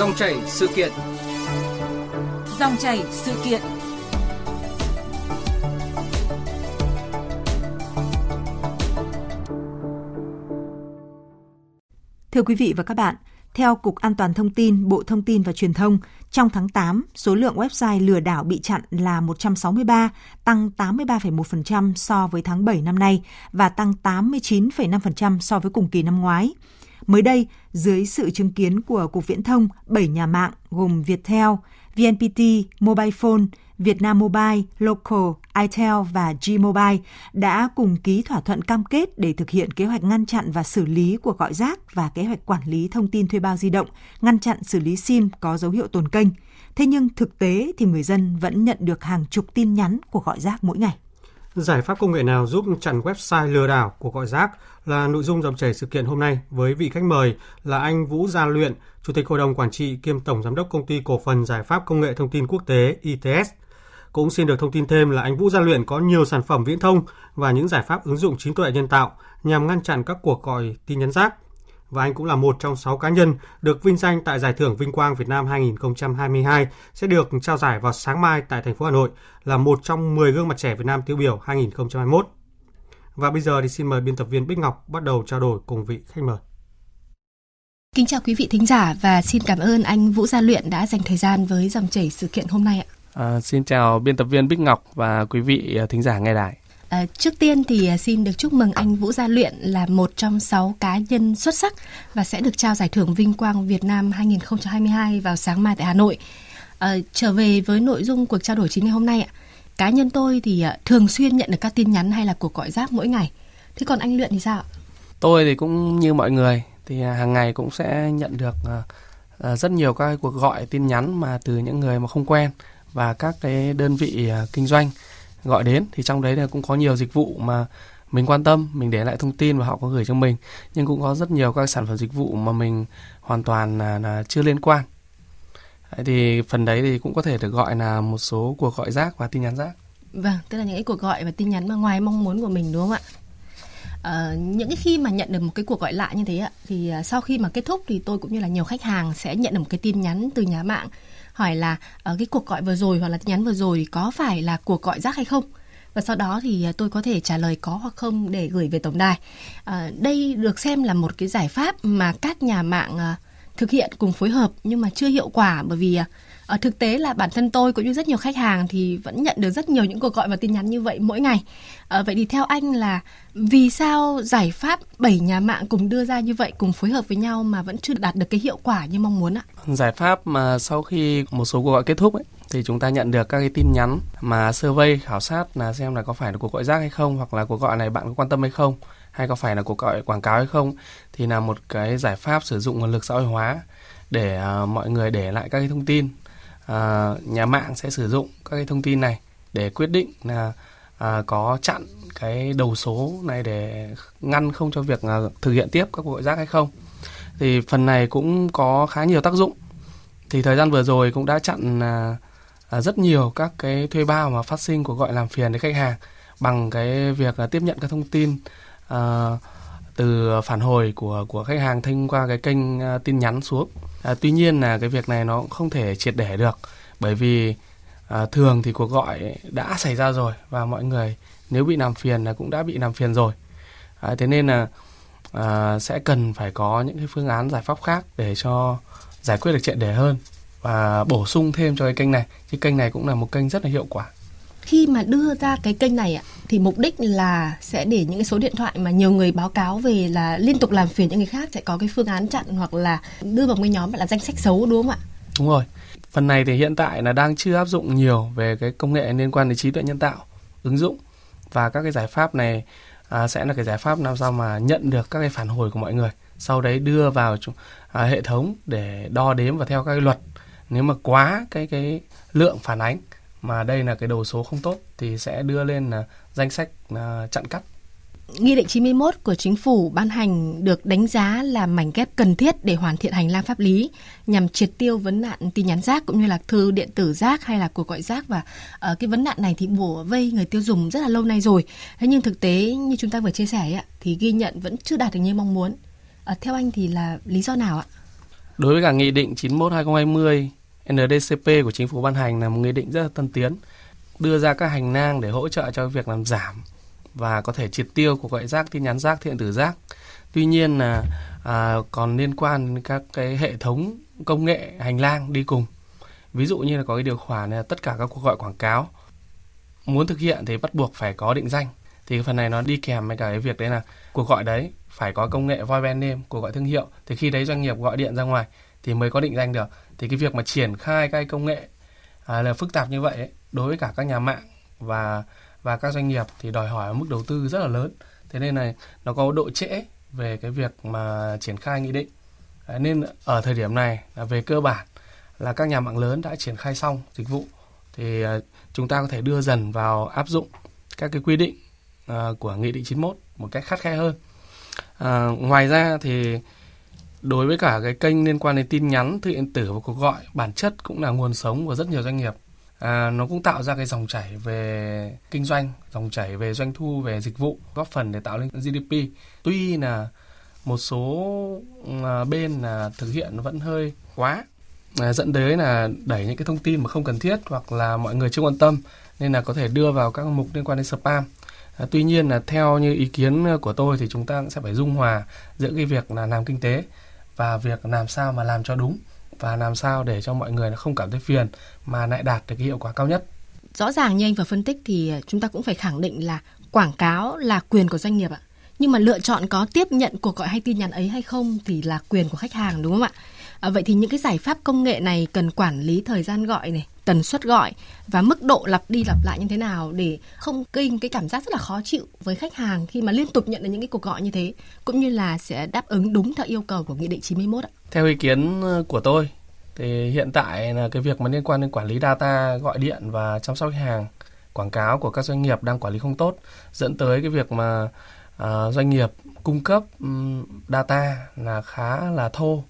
Dòng chảy sự kiện. Dòng chảy sự kiện. Thưa quý vị và các bạn, theo Cục An toàn Thông tin, Bộ Thông tin và Truyền thông, trong tháng 8, số lượng website lừa đảo bị chặn là 163, tăng 83,1% so với tháng 7 năm nay và tăng 89,5% so với cùng kỳ năm ngoái. Mới đây, dưới sự chứng kiến của Cục Viễn thông, 7 nhà mạng gồm Viettel, VNPT, Mobile Phone, Vietnam Mobile, Local, Itel và G-Mobile đã cùng ký thỏa thuận cam kết để thực hiện kế hoạch ngăn chặn và xử lý cuộc gọi rác và kế hoạch quản lý thông tin thuê bao di động, ngăn chặn xử lý SIM có dấu hiệu tồn kênh. Thế nhưng thực tế thì người dân vẫn nhận được hàng chục tin nhắn của gọi rác mỗi ngày. Giải pháp công nghệ nào giúp chặn website lừa đảo của gọi rác là nội dung dòng chảy sự kiện hôm nay với vị khách mời là anh Vũ Gia Luyện, Chủ tịch Hội đồng Quản trị kiêm Tổng Giám đốc Công ty Cổ phần Giải pháp Công nghệ Thông tin Quốc tế ITS. Cũng xin được thông tin thêm là anh Vũ Gia Luyện có nhiều sản phẩm viễn thông và những giải pháp ứng dụng trí tuệ nhân tạo nhằm ngăn chặn các cuộc gọi tin nhắn rác. Và anh cũng là một trong 6 cá nhân được vinh danh tại Giải thưởng Vinh Quang Việt Nam 2022 sẽ được trao giải vào sáng mai tại thành phố Hà Nội là một trong 10 gương mặt trẻ Việt Nam tiêu biểu 2021. Và bây giờ thì xin mời biên tập viên Bích Ngọc bắt đầu trao đổi cùng vị khách mời. Kính chào quý vị thính giả và xin cảm ơn anh Vũ Gia Luyện đã dành thời gian với dòng chảy sự kiện hôm nay ạ. À, xin chào biên tập viên Bích Ngọc và quý vị à, thính giả nghe đài. À, trước tiên thì ờ, xin được chúc mừng anh Vũ Gia Luyện là một trong sáu cá nhân xuất sắc và sẽ được trao giải thưởng Vinh Quang Việt Nam 2022 vào sáng mai tại Hà Nội. À, trở về với nội dung cuộc trao đổi chính ngày hôm nay ạ. Cá nhân tôi thì thường xuyên nhận được các tin nhắn hay là cuộc gọi rác mỗi ngày. Thế còn anh Luyện thì sao? Tôi thì cũng như mọi người thì à, hàng ngày cũng sẽ nhận được rất nhiều các cuộc gọi tin nhắn mà từ những người mà không quen và các cái đơn vị à, kinh doanh gọi đến thì trong đấy là cũng có nhiều dịch vụ mà mình quan tâm mình để lại thông tin và họ có gửi cho mình. Nhưng cũng có rất nhiều các sản phẩm dịch vụ mà mình hoàn toàn là, là chưa liên quan. Đấy, thì phần đấy thì cũng có thể được gọi là một số cuộc gọi rác và tin nhắn rác. Vâng tức là những cái cuộc gọi và tin nhắn mà ngoài mong muốn của mình đúng không ạ? À, những cái khi mà nhận được một cái cuộc gọi lạ như thế ạ thì à, sau khi mà kết thúc thì tôi cũng như là nhiều khách hàng sẽ nhận được một cái tin nhắn từ nhà mạng hỏi là ở cái cuộc gọi vừa rồi hoặc là tin nhắn vừa rồi có phải là cuộc gọi rác hay không và sau đó thì ờ, tôi có thể trả lời có hoặc không để gửi về tổng đài. À, đây được xem là một cái giải pháp mà các nhà mạng à, thực hiện cùng phối hợp nhưng mà chưa hiệu quả bởi vì à, ở thực tế là bản thân tôi cũng như rất nhiều khách hàng thì vẫn nhận được rất nhiều những cuộc gọi và tin nhắn như vậy mỗi ngày. À, vậy thì theo anh là vì sao giải pháp bảy nhà mạng cùng đưa ra như vậy cùng phối hợp với nhau mà vẫn chưa đạt được cái hiệu quả như mong muốn ạ? Giải pháp mà sau khi một số cuộc gọi kết thúc ấy, thì chúng ta nhận được các cái tin nhắn mà survey khảo sát là xem là có phải là cuộc gọi rác hay không hoặc là cuộc gọi này bạn có quan tâm hay không hay có phải là cuộc gọi quảng cáo hay không thì là một cái giải pháp sử dụng nguồn lực xã hội hóa để uh, mọi người để lại các cái thông tin à, nhà mạng sẽ sử dụng các cái thông tin này để quyết định là à, có chặn cái đầu số này để ngăn không cho việc à, thực hiện tiếp các cuộc gọi rác hay không. Thì phần này cũng có khá nhiều tác dụng. Thì thời gian vừa rồi cũng đã chặn à, à, rất nhiều các cái thuê bao mà phát sinh của gọi làm phiền đến khách hàng bằng cái việc à, tiếp nhận các thông tin à, từ phản hồi của của khách hàng thông qua cái kênh à, tin nhắn xuống. À, tuy nhiên là cái việc này nó cũng không thể triệt để được bởi vì à, thường thì cuộc gọi đã xảy ra rồi và mọi người nếu bị làm phiền là cũng đã bị làm phiền rồi. À, thế nên là à, sẽ cần phải có những cái phương án giải pháp khác để cho giải quyết được triệt để hơn và bổ sung thêm cho cái kênh này. Cái kênh này cũng là một kênh rất là hiệu quả khi mà đưa ra cái kênh này ạ thì mục đích là sẽ để những cái số điện thoại mà nhiều người báo cáo về là liên tục làm phiền những người khác sẽ có cái phương án chặn hoặc là đưa vào cái nhóm là danh sách xấu đúng không ạ? Đúng rồi. Phần này thì hiện tại là đang chưa áp dụng nhiều về cái công nghệ liên quan đến trí tuệ nhân tạo ứng dụng và các cái giải pháp này à, sẽ là cái giải pháp làm sao mà nhận được các cái phản hồi của mọi người sau đấy đưa vào à, hệ thống để đo đếm và theo các cái luật nếu mà quá cái cái lượng phản ánh mà đây là cái đầu số không tốt thì sẽ đưa lên là danh sách là chặn cắt. Nghị định 91 của chính phủ ban hành được đánh giá là mảnh ghép cần thiết để hoàn thiện hành lang pháp lý nhằm triệt tiêu vấn nạn tin nhắn rác cũng như là thư điện tử rác hay là cuộc gọi rác và uh, cái vấn nạn này thì bùa vây người tiêu dùng rất là lâu nay rồi. Thế nhưng thực tế như chúng ta vừa chia sẻ ấy, thì ghi nhận vẫn chưa đạt được như mong muốn. Uh, theo anh thì là lý do nào ạ? Đối với cả nghị định 91 2020 NDCP của chính phủ ban hành là một nghị định rất là tân tiến, đưa ra các hành lang để hỗ trợ cho việc làm giảm và có thể triệt tiêu cuộc gọi rác, tin nhắn rác, thiện tử rác. Tuy nhiên là à, còn liên quan đến các cái hệ thống công nghệ hành lang đi cùng. Ví dụ như là có cái điều khoản là tất cả các cuộc gọi quảng cáo muốn thực hiện thì bắt buộc phải có định danh. Thì cái phần này nó đi kèm với cả cái việc đấy là cuộc gọi đấy phải có công nghệ voice brand name, cuộc gọi thương hiệu. Thì khi đấy doanh nghiệp gọi điện ra ngoài thì mới có định danh được. Thì cái việc mà triển khai cái công nghệ à, là phức tạp như vậy ấy, đối với cả các nhà mạng và và các doanh nghiệp thì đòi hỏi mức đầu tư rất là lớn. Thế nên là nó có độ trễ về cái việc mà triển khai nghị định. À, nên ở thời điểm này là về cơ bản là các nhà mạng lớn đã triển khai xong dịch vụ thì à, chúng ta có thể đưa dần vào áp dụng các cái quy định à, của nghị định 91 một cách khắt khe hơn. À, ngoài ra thì đối với cả cái kênh liên quan đến tin nhắn, thư điện tử và cuộc gọi bản chất cũng là nguồn sống của rất nhiều doanh nghiệp. À, nó cũng tạo ra cái dòng chảy về kinh doanh, dòng chảy về doanh thu, về dịch vụ, góp phần để tạo lên GDP. Tuy là một số à, bên là thực hiện vẫn hơi quá à, dẫn tới là đẩy những cái thông tin mà không cần thiết hoặc là mọi người chưa quan tâm nên là có thể đưa vào các mục liên quan đến spam À, tuy nhiên là theo như ý kiến của tôi thì chúng ta cũng sẽ phải dung hòa giữa cái việc là làm kinh tế và việc làm sao mà làm cho đúng và làm sao để cho mọi người không cảm thấy phiền mà lại đạt được cái hiệu quả cao nhất. Rõ ràng như anh vừa phân tích thì chúng ta cũng phải khẳng định là quảng cáo là quyền của doanh nghiệp ạ. Nhưng mà lựa chọn có tiếp nhận cuộc gọi hay tin nhắn ấy hay không thì là quyền của khách hàng đúng không ạ? À, vậy thì những cái giải pháp công nghệ này cần quản lý thời gian gọi này, tần suất gọi và mức độ lặp đi lặp lại như thế nào để không gây cái cảm giác rất là khó chịu với khách hàng khi mà liên tục nhận được những cái cuộc gọi như thế cũng như là sẽ đáp ứng đúng theo yêu cầu của nghị định 91 ạ. Theo ý kiến ờ, của tôi thì hiện tại là cái việc mà liên quan đến quản lý data gọi điện và chăm sóc khách hàng quảng cáo của các doanh nghiệp đang quản lý không tốt dẫn tới cái việc mà uh, doanh nghiệp cung cấp um, data là khá là thô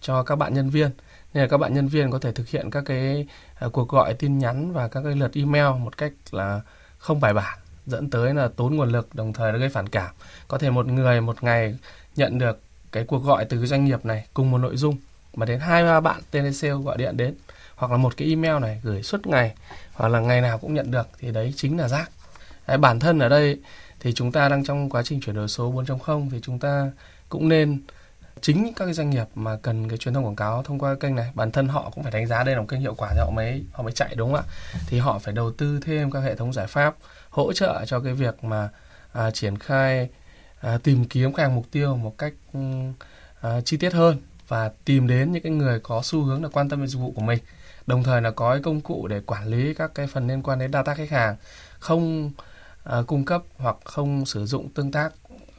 cho các bạn nhân viên nên là các bạn nhân viên có thể thực hiện các cái uh, cuộc gọi tin nhắn và các cái lượt email một cách là không bài bản dẫn tới là tốn nguồn lực đồng thời nó gây phản cảm. Có thể một người một ngày nhận được cái cuộc gọi từ cái doanh nghiệp này cùng một nội dung mà đến hai ba bạn telesale gọi điện đến hoặc là một cái email này gửi suốt ngày hoặc là ngày nào cũng nhận được thì đấy chính là rác. Đấy, bản thân ở đây thì chúng ta đang trong quá trình chuyển đổi số 4.0 thì chúng ta cũng nên chính các cái doanh nghiệp mà cần cái truyền thông quảng cáo thông qua kênh này bản thân họ cũng phải đánh giá đây là một kênh hiệu quả thì họ mới họ mới chạy đúng không ạ? Thì họ phải đầu tư thêm các hệ thống giải pháp hỗ trợ cho cái việc mà à, triển khai à, tìm kiếm khách hàng mục tiêu một cách ừ, à, chi tiết hơn và tìm đến những cái người có xu hướng là quan tâm đến dịch vụ của mình. Đồng thời là có cái công cụ để quản lý các cái phần liên quan đến data khách hàng không à, cung cấp hoặc không sử dụng tương tác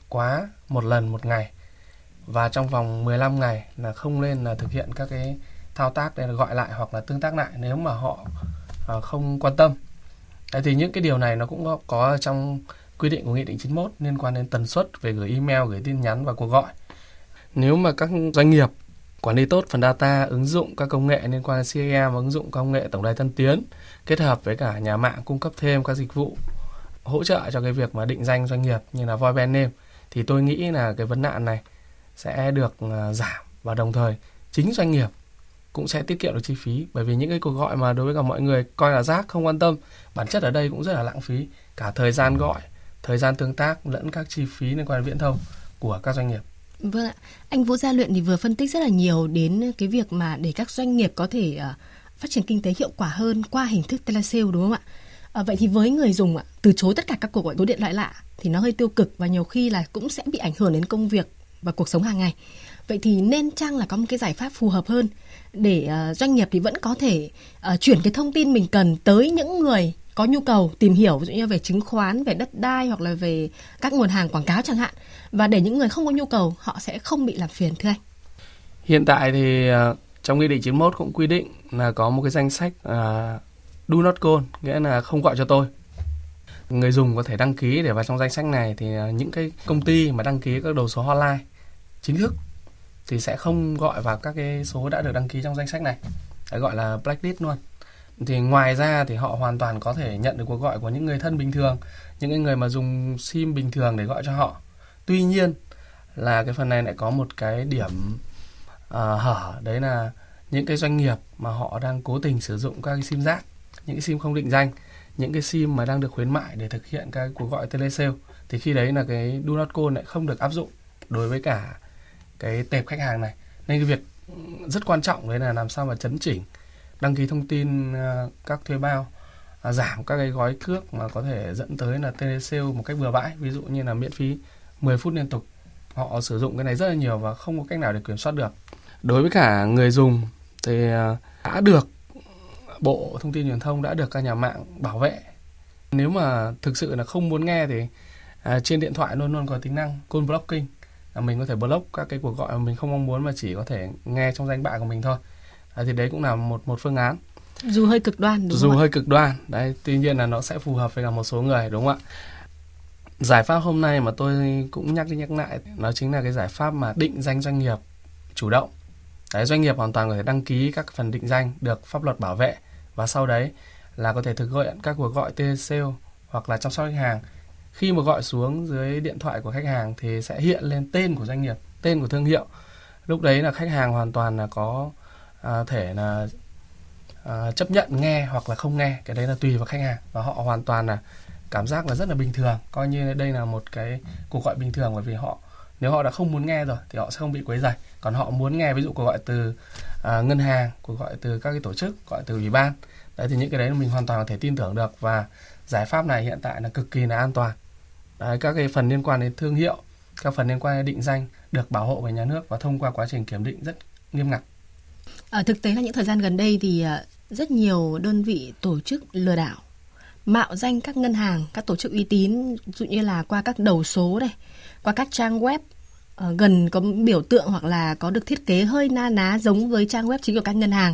quá một lần một ngày và trong vòng 15 ngày là không nên là thực hiện các cái thao tác để gọi lại hoặc là tương tác lại nếu mà họ uh, không quan tâm. Đấy thì những cái điều này nó cũng có, có trong quy định của Nghị định 91 liên quan đến tần suất về gửi email, gửi tin nhắn và cuộc gọi. Nếu mà các doanh nghiệp quản lý tốt phần data, ứng dụng các công nghệ liên quan đến CRM, ứng dụng công nghệ tổng đài tân tiến, kết hợp với cả nhà mạng cung cấp thêm các dịch vụ hỗ trợ cho cái việc mà định danh doanh nghiệp như là voice brand name thì tôi nghĩ là cái vấn nạn này sẽ được ờ, giảm và đồng thời chính doanh nghiệp cũng sẽ tiết kiệm được chi phí. Bởi vì những cái cuộc gọi mà đối với cả mọi người coi là rác không quan tâm bản chất ở đây cũng rất là lãng phí. Cả thời gian gọi thời gian tương tác lẫn các chi phí liên quan đến viễn thông của các doanh nghiệp. Vâng ạ, anh Vũ Gia Luyện thì vừa phân tích rất là nhiều đến cái việc mà để các doanh nghiệp có thể ờ, phát triển kinh tế hiệu quả hơn qua hình thức telesale đúng không ạ? À, vậy thì với người dùng ạ, từ chối tất cả các cuộc gọi số điện thoại lạ thì nó hơi tiêu cực và nhiều khi là cũng sẽ bị ảnh hưởng đến công việc và cuộc sống hàng ngày. Vậy thì nên chăng là có một cái giải pháp phù hợp hơn để uh, doanh nghiệp thì vẫn có thể uh, chuyển cái thông tin mình cần tới những người có nhu cầu tìm hiểu ví dụ như về chứng khoán, về đất đai hoặc là về các nguồn hàng quảng cáo chẳng hạn và để những người không có nhu cầu họ sẽ không bị làm phiền thưa anh. Hiện tại thì uh, trong nghị định 91 cũng quy định là có một cái danh sách uh, do not call nghĩa là không gọi cho tôi người dùng có thể đăng ký để vào trong danh sách này thì à, những cái công ty mà đăng ký các đầu số hotline chính thức thì sẽ không gọi vào các cái số đã được đăng ký trong danh sách này. Đấy gọi là blacklist luôn. Thì ngoài ra thì họ hoàn toàn có thể nhận được cuộc gọi của những người thân bình thường, những người mà dùng sim bình thường để gọi cho họ. Tuy nhiên là cái phần này lại có một cái điểm à, hở. Đấy là những cái doanh nghiệp mà họ đang cố tình sử dụng các cái sim rác những cái sim không định danh những cái sim mà đang được khuyến mại để thực hiện các cuộc gọi telesale, thì khi đấy là cái do not call lại không được áp dụng đối với cả cái tệp khách hàng này. Nên cái việc rất quan trọng đấy là làm sao mà chấn chỉnh, đăng ký thông tin ờ, các thuê bao à, giảm các cái gói cước mà có thể dẫn tới là telesale một cách bừa bãi. Ví dụ như là miễn phí 10 phút liên tục, họ sử dụng cái này rất là nhiều và không có cách nào để kiểm soát được. Đối với cả người dùng thì ờ, đã được bộ thông tin truyền thông đã được các nhà mạng bảo vệ. Nếu mà thực sự là không muốn nghe thì à, trên điện thoại luôn luôn có tính năng call blocking. Là mình có thể block các cái cuộc gọi mà mình không mong muốn mà chỉ có thể nghe trong danh bạ của mình thôi. À, thì đấy cũng là một một phương án. Dù hơi cực đoan đúng dù không hơi cực đoan đấy tuy nhiên là nó sẽ phù hợp với cả một số người đúng không ạ? Giải pháp hôm nay mà tôi cũng nhắc đi nhắc lại nó chính là cái giải pháp mà định danh doanh nghiệp chủ động. Đấy doanh nghiệp hoàn toàn có thể đăng ký các phần định danh được pháp luật bảo vệ và sau đấy là có thể thực hiện các cuộc gọi telesale hoặc là chăm sóc khách hàng. Khi mà gọi xuống dưới điện thoại của khách hàng thì sẽ hiện lên tên của doanh nghiệp tên của thương hiệu. Lúc đấy là khách hàng hoàn toàn là có à, thể là à, chấp nhận nghe hoặc là không nghe. Cái đấy là tùy vào khách hàng. Và họ hoàn toàn là cảm giác là rất là bình thường. Coi như đây là một cái cuộc gọi bình thường bởi vì họ nếu họ đã không muốn nghe rồi thì họ sẽ không bị quấy rầy. Còn họ muốn nghe ví dụ cuộc gọi từ à, ngân hàng cuộc gọi từ các cái tổ chức gọi từ ủy ban. Đấy thì những cái đấy mình hoàn toàn có thể tin tưởng được và giải pháp này hiện tại là cực kỳ là an toàn. Đấy, các cái phần liên quan đến thương hiệu các phần liên quan đến định danh được bảo hộ bởi nhà nước và thông qua quá trình kiểm định rất nghiêm ngặt. Ở thực tế là những thời gian gần đây thì ờ, rất nhiều đơn vị tổ chức lừa đảo mạo danh các ngân hàng, các tổ chức uy tín, dụ như là qua các đầu số này, qua các trang web uh, gần có biểu tượng hoặc là có được thiết kế hơi na ná giống với trang web chính của các ngân hàng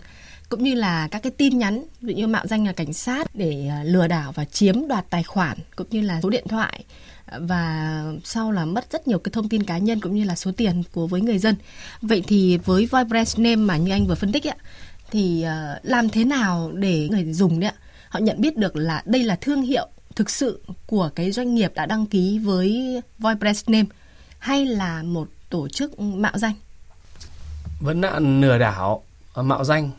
cũng như là các cái tin nhắn ví dụ như mạo danh là cảnh sát để ờ, lừa đảo và chiếm đoạt tài khoản cũng như là số điện thoại ờ, và sau là mất rất nhiều cái thông tin cá nhân cũng như là số tiền của với người dân. Vậy thì với Vibrance Name mà như anh vừa phân tích ấy, thì làm thế nào để người dùng đấy họ nhận biết được là đây là thương hiệu thực sự của cái doanh nghiệp đã đăng ký với Voice Name hay là một tổ chức mạo danh? Vấn nạn lừa đảo à, mạo danh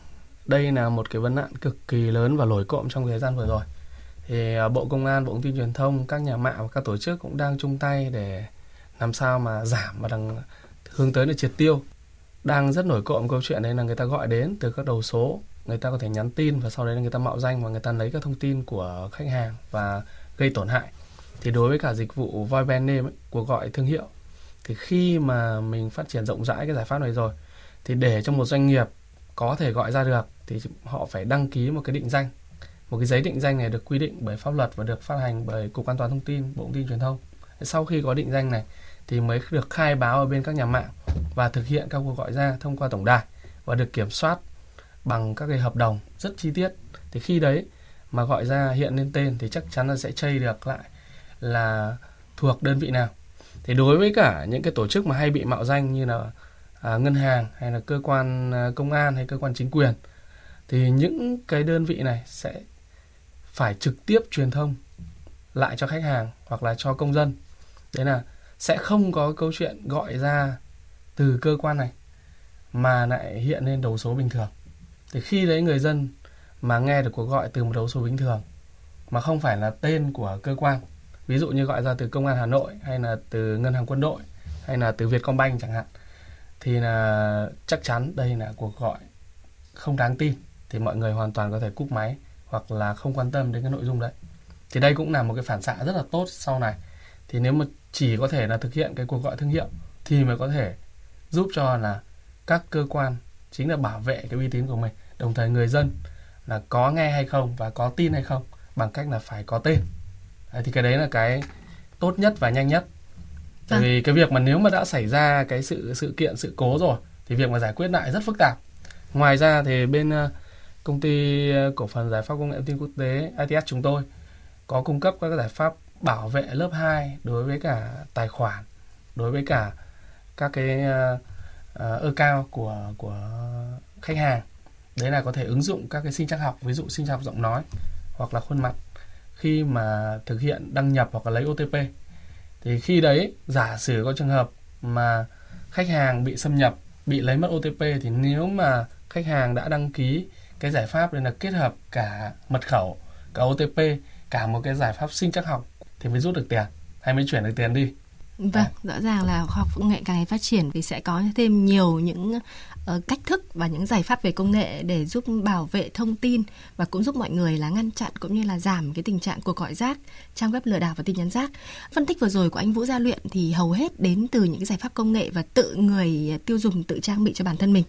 đây là một cái vấn nạn cực kỳ lớn và nổi cộm trong thời gian vừa rồi. Thì à, Bộ Công an, Bộ Thông tin Truyền thông, các nhà mạng và các tổ chức cũng đang chung tay để làm sao mà giảm và đang hướng tới là triệt tiêu. Đang rất nổi cộm câu chuyện đấy là người ta gọi đến từ các đầu số người ta có thể nhắn tin và sau đấy là người ta mạo danh và người ta lấy các thông tin của khách hàng và gây tổn hại thì đối với cả dịch vụ voice brand name ấy, của gọi thương hiệu thì khi mà mình phát triển rộng rãi cái giải pháp này rồi, thì để cho một doanh nghiệp có thể gọi ra được thì họ phải đăng ký một cái định danh. Một cái giấy định danh này được quy định bởi pháp luật và được phát hành bởi cục an toàn thông tin, bộ thông tin truyền thông. Sau khi có định danh này thì mới được khai báo ở bên các nhà mạng và thực hiện các cuộc gọi ra thông qua tổng đài và được kiểm soát bằng các cái hợp đồng rất chi tiết. Thì khi đấy mà gọi ra hiện lên tên thì chắc chắn là sẽ chây được lại là thuộc đơn vị nào thì đối với cả những cái tổ chức mà hay bị mạo danh như là à, ngân hàng hay là cơ quan à, công an hay cơ quan chính quyền thì những cái đơn vị này sẽ phải trực tiếp truyền thông lại cho khách hàng hoặc là cho công dân. Đấy là sẽ không có câu chuyện gọi ra từ cơ quan này mà lại hiện lên đầu số bình thường. Thì khi đấy người dân mà nghe được cuộc gọi từ một đầu số bình thường mà không phải là tên của cơ quan ví dụ như gọi ra từ công an Hà Nội hay là từ ngân hàng quân đội hay là từ Vietcombank chẳng hạn, thì là chắc chắn đây là cuộc gọi không đáng tin, thì mọi người hoàn toàn có thể cúp máy hoặc là không quan tâm đến cái nội dung đấy. Thì đây cũng là một cái phản xạ rất là tốt sau này. Thì nếu mà chỉ có thể là thực hiện cái cuộc gọi thương hiệu thì mới có thể giúp cho là các cơ quan chính là bảo vệ cái uy tín của mình. Đồng thời người dân là có nghe hay không và có tin hay không bằng cách là phải có tên đấy, thì cái đấy là cái tốt nhất và nhanh nhất. Tại vâng. vì cái việc mà nếu mà đã xảy ra cái sự sự kiện sự cố rồi thì việc mà giải quyết lại rất phức tạp. Ngoài ra thì bên uh, công ty uh, cổ phần giải pháp công nghệ thông tin quốc tế ITS chúng tôi có cung cấp các giải pháp bảo vệ lớp 2 đối với cả tài khoản đối với cả các cái uh, uh, account của của khách hàng. Đấy là có thể ứng dụng các cái sinh chắc học ví dụ sinh chắc học giọng nói hoặc là khuôn mặt khi mà thực hiện đăng nhập hoặc là lấy OTP thì khi đấy giả sử có trường hợp mà khách hàng bị xâm nhập bị lấy mất OTP thì nếu mà khách hàng đã đăng ký cái giải pháp đây là kết hợp cả mật khẩu, cả OTP, cả một cái giải pháp sinh chắc học thì mới rút được tiền hay mới chuyển được tiền đi. Vâng, rõ ràng là khoa học công nghệ càng ngày phát triển thì sẽ có thêm nhiều những uh, cách thức và những giải pháp về công nghệ để giúp bảo vệ thông tin và cũng giúp mọi người là ngăn chặn cũng như là giảm cái tình trạng cuộc gọi rác, trang web lừa đảo và tin nhắn rác. Phân tích vừa rồi của anh Vũ Gia Luyện thì hầu hết đến từ những giải pháp công nghệ và tự người tiêu dùng tự trang bị cho bản thân mình.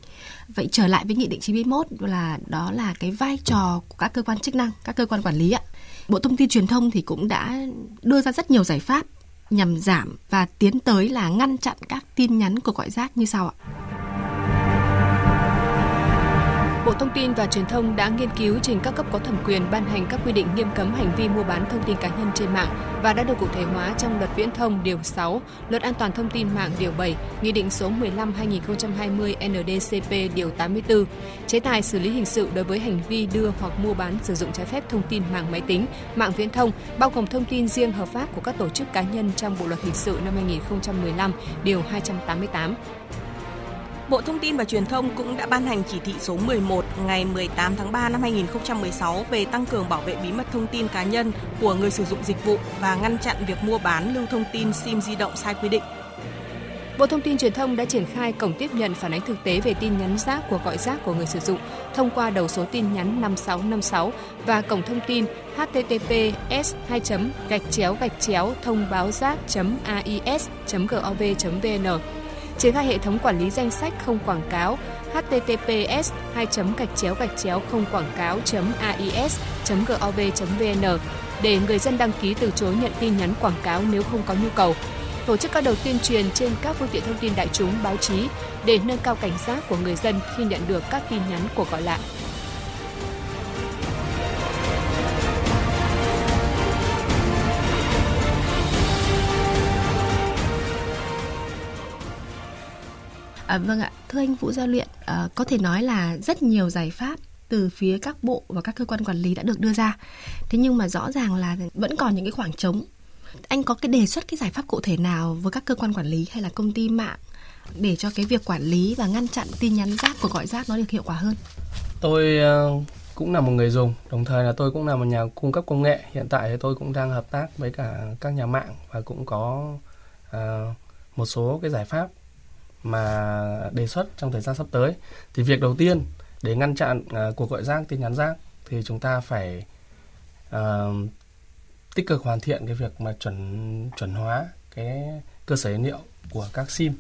Vậy trở lại với nghị định 91 là đó là cái vai trò của các cơ quan chức năng, các cơ quan quản lý ạ. Bộ Thông tin Truyền thông thì cũng đã đưa ra rất nhiều giải pháp nhằm giảm và tiến tới là ngăn chặn các tin nhắn của gọi rác như sau ạ. Bộ Thông tin và Truyền thông đã nghiên cứu trình các cấp có thẩm quyền ban hành các quy định nghiêm cấm hành vi mua bán thông tin cá nhân trên mạng và đã được cụ thể hóa trong Luật Viễn thông điều 6, Luật An toàn thông tin mạng điều 7, Nghị định số 15/2020 NDCP điều 84, chế tài xử lý hình sự đối với hành vi đưa hoặc mua bán sử dụng trái phép thông tin mạng máy tính, mạng viễn thông, bao gồm thông tin riêng hợp pháp của các tổ chức cá nhân trong Bộ luật hình sự năm 2015 điều 288. Bộ Thông tin và Truyền thông cũng đã ban hành chỉ thị số 11 ngày 18 tháng 3 năm 2016 về tăng cường bảo vệ bí mật thông tin cá nhân của người sử dụng dịch vụ và ngăn chặn việc mua bán lưu thông tin SIM di động sai quy định. Bộ Thông tin Truyền thông đã triển khai cổng tiếp nhận phản ánh thực tế về tin nhắn rác của gọi rác của người sử dụng thông qua đầu số tin nhắn 5656 và cổng thông tin https 2 gạch chéo gạch chéo thông báo rác ais gov vn triển khai hệ thống quản lý danh sách không quảng cáo, https 2 gạch chéo gạch chéo không quảng cáo ais gov vn để người dân đăng ký từ chối nhận tin nhắn quảng cáo nếu không có nhu cầu. Tổ chức các đầu tuyên truyền trên các phương tiện thông tin đại chúng, báo chí để nâng cao cảnh giác của người dân khi nhận được các tin nhắn của gọi lạ. À, vâng ạ, thưa anh Vũ Gia Luyện, à, có thể nói là rất nhiều giải pháp từ phía các bộ và các cơ quan quản lý đã được đưa ra. Thế nhưng mà rõ ràng là vẫn còn những cái khoảng trống. Anh có cái đề xuất cái giải pháp cụ thể nào với các cơ quan quản lý hay là công ty mạng để cho cái việc quản lý và ngăn chặn tin nhắn rác của gọi rác nó được hiệu quả hơn? Tôi ờ, cũng là một người dùng, đồng thời là tôi cũng là một nhà cung cấp công nghệ. Hiện tại thì tôi cũng đang hợp tác với cả các nhà mạng và cũng có uh, một số cái giải pháp mà đề xuất trong thời gian sắp tới. Thì việc đầu tiên để ngăn chặn uh, cuộc gọi rác tin nhắn rác thì chúng ta phải uh, tích cực hoàn thiện cái việc mà chuẩn chuẩn hóa cái cơ sở dữ liệu của các sim.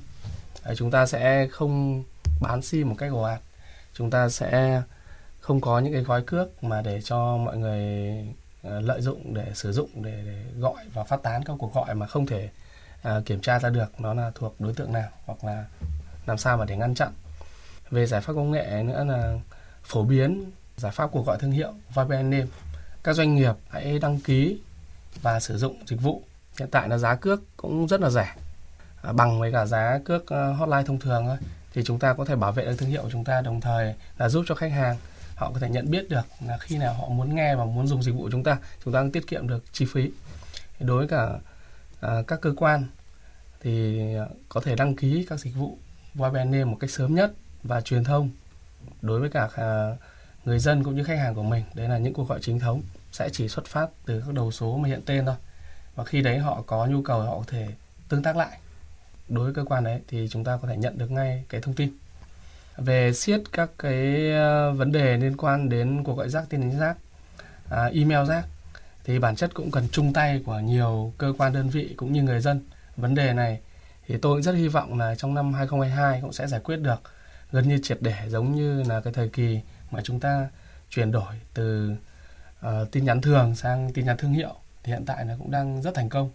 Đấy, chúng ta sẽ không bán sim một cách ồ ạt. Chúng ta sẽ không có những cái gói cước mà để cho mọi người uh, lợi dụng để sử dụng để, để gọi và phát tán các cuộc gọi mà không thể à, kiểm tra ra được nó là thuộc đối tượng nào hoặc là làm sao mà để ngăn chặn. Về giải pháp công nghệ nữa là phổ biến giải pháp cuộc gọi thương hiệu VPN name. Các doanh nghiệp hãy đăng ký và sử dụng dịch vụ. Hiện tại là giá cước cũng rất là rẻ. À, bằng với cả giá cước à, hotline thông thường thôi. Thì chúng ta có thể bảo vệ được thương hiệu của chúng ta đồng thời là giúp cho khách hàng họ có thể nhận biết được là khi nào họ muốn nghe và muốn dùng dịch vụ của chúng ta chúng ta cũng tiết kiệm được chi phí. Đối với cả à, các cơ quan thì à, có thể đăng ký các dịch vụ VPN một cách sớm nhất và truyền thông đối với cả à, người dân cũng như khách hàng của mình. Đấy là những cuộc gọi chính thống sẽ chỉ xuất phát từ các đầu số mà hiện tên thôi. Và khi đấy họ có nhu cầu họ có thể tương tác lại. Đối với cơ quan đấy thì chúng ta có thể nhận được ngay cái thông tin. Về siết các cái à, vấn đề liên quan đến cuộc gọi rác tin nhắn rác à, email rác thì bản chất cũng cần chung tay của nhiều cơ quan đơn vị cũng như người dân vấn đề này thì tôi rất hy vọng là trong năm 2022 cũng sẽ giải quyết được gần như triệt để giống như là cái thời kỳ mà chúng ta chuyển đổi từ uh, tin nhắn thường sang tin nhắn thương hiệu thì hiện tại nó cũng đang rất thành công.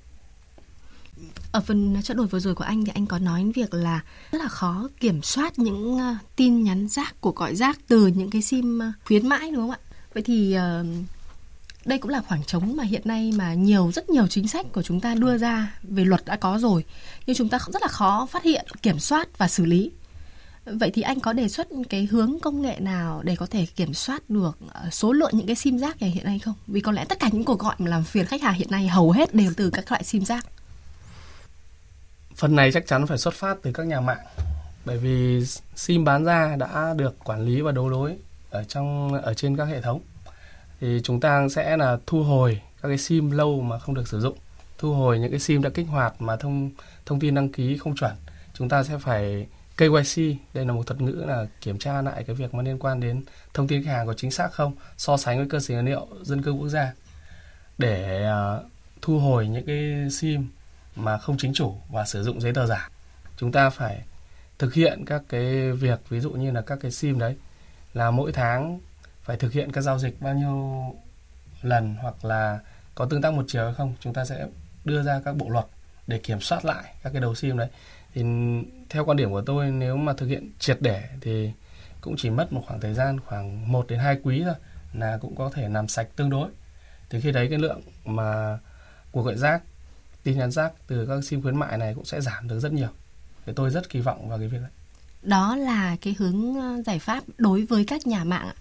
Ở phần trao đổi vừa rồi của anh thì anh có nói việc là rất là khó kiểm soát những uh, tin nhắn rác của gọi rác từ những cái sim uh, khuyến mãi đúng không ạ? Vậy thì uh, đây cũng là khoảng trống mà hiện nay mà nhiều, rất nhiều chính sách của chúng ta đưa ra về luật đã có rồi, nhưng chúng ta rất là khó phát hiện, kiểm soát và xử lý. Vậy thì anh có đề xuất cái hướng công nghệ nào để có thể kiểm soát được ờ, số lượng những cái sim giác này hiện nay không? Vì có lẽ tất cả những cuộc gọi mà làm phiền khách hàng hiện nay hầu hết đều từ các loại sim giác. Phần này chắc chắn phải xuất phát từ các nhà mạng, bởi vì sim bán ra đã được quản lý và đấu đối ở trong, ở trên các hệ thống thì chúng ta sẽ là thu hồi các cái sim lâu mà không được sử dụng. Thu hồi những cái sim đã kích hoạt mà thông thông tin đăng ký không chuẩn. Chúng ta sẽ phải KYC đây là một thuật ngữ là kiểm tra lại cái việc mà liên quan đến thông tin khách hàng có chính xác không so sánh với cơ sở dữ liệu dân cư quốc gia. Để uh, thu hồi những cái sim mà không chính chủ và sử dụng giấy tờ giả chúng ta phải thực hiện các cái việc ví dụ như là các cái sim đấy là mỗi tháng phải thực hiện các giao dịch bao nhiêu lần hoặc là có tương tác một chiều hay không, chúng ta sẽ đưa ra các bộ luật để kiểm soát lại các cái đầu sim đấy. Thì theo quan điểm của tôi, nếu mà thực hiện triệt để thì cũng chỉ mất một khoảng thời gian, khoảng 1 đến 2 quý thôi là cũng có thể làm sạch tương đối. Thì khi đấy cái lượng mà cuộc gọi rác, tin nhắn rác từ các sim khuyến mại này cũng sẽ giảm được rất nhiều. Thì tôi rất kỳ vọng vào cái việc đấy đó là cái hướng ờ, giải pháp đối với các nhà mạng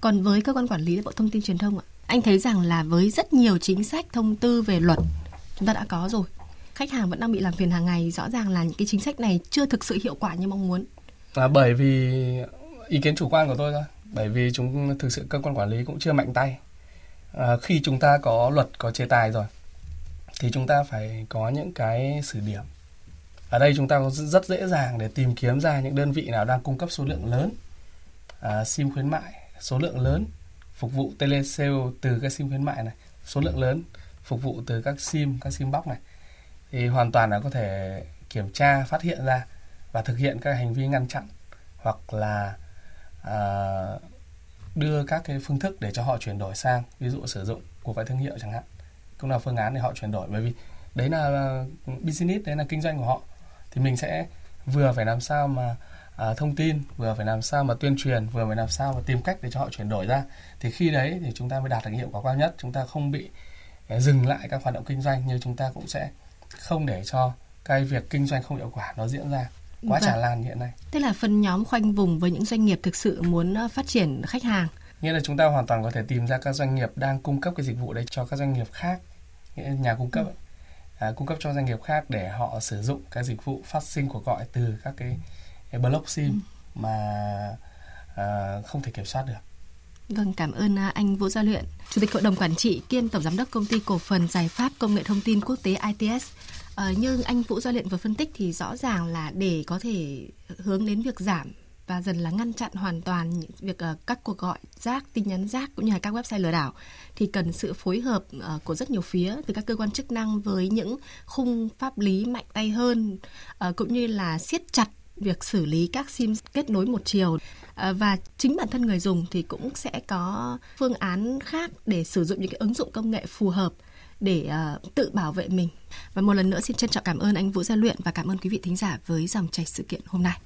còn với cơ quan quản lý bộ thông tin truyền thông ạ anh thấy rằng là với rất nhiều chính sách thông tư về luật chúng ta đã có rồi khách hàng vẫn đang bị làm phiền hàng ngày rõ ràng là những cái chính sách này chưa thực sự hiệu quả như mong muốn. À, bởi vì ý kiến chủ quan của tôi thôi bởi vì chúng thực sự cơ quan quản lý cũng chưa mạnh tay. À, khi chúng ta có luật có chế tài rồi thì chúng ta phải có những cái xử điểm. Ở đây chúng ta có rất dễ dàng để tìm kiếm ra những đơn vị nào đang cung cấp số lượng lớn à, sim khuyến mại số lượng lớn phục vụ telesale từ các sim khuyến mại này. Số lượng lớn phục vụ từ các sim các sim box này. Thì hoàn toàn là có thể kiểm tra phát hiện ra và thực hiện các hành vi ngăn chặn hoặc là à, đưa các cái phương thức để cho họ chuyển đổi sang ví dụ sử dụng của các thương hiệu chẳng hạn. Cũng là phương án để họ chuyển đổi bởi vì đấy là business đấy là kinh doanh của họ. Thì mình sẽ vừa phải làm sao mà à, thông tin vừa phải làm sao mà tuyên truyền vừa phải làm sao mà tìm cách để cho họ chuyển đổi ra thì khi đấy thì chúng ta mới đạt được hiệu quả cao nhất chúng ta không bị à, dừng lại các hoạt động kinh doanh như chúng ta cũng sẽ không để cho cái việc kinh doanh không hiệu quả nó diễn ra quá vâng. tràn lan hiện nay. Tức là phân nhóm khoanh vùng với những doanh nghiệp thực sự muốn ờ, phát triển khách hàng. Nghĩa là chúng ta hoàn toàn có thể tìm ra các doanh nghiệp đang cung cấp cái dịch vụ đấy cho các doanh nghiệp khác, nhà cung cấp ừ. à, cung cấp cho doanh nghiệp khác để họ sử dụng các dịch vụ phát sinh của gọi từ các cái, cái block sim ừ. mà à, không thể kiểm soát được. Vâng, cảm ơn à, anh Vũ Gia Luyện, Chủ tịch Hội đồng Quản trị kiêm Tổng Giám đốc Công ty Cổ phần Giải pháp Công nghệ Thông tin Quốc tế ITS. À, ờ, như anh Vũ Gia Luyện vừa phân tích thì rõ ràng là để có thể hướng đến việc giảm và dần là ngăn chặn hoàn toàn những việc uh, các cuộc gọi rác, tin nhắn rác cũng như là các website lừa đảo thì cần sự phối hợp uh, của rất nhiều phía từ các cơ quan chức năng với những khung pháp lý mạnh tay hơn uh, cũng như là siết chặt việc xử lý các sim kết nối một chiều à, và chính bản thân người dùng thì cũng sẽ có phương án khác để sử dụng những cái ứng dụng công nghệ phù hợp để uh, tự bảo vệ mình. Và một lần nữa xin trân trọng cảm ơn anh Vũ Gia Luyện và cảm ơn quý vị thính giả với dòng chảy sự kiện hôm nay.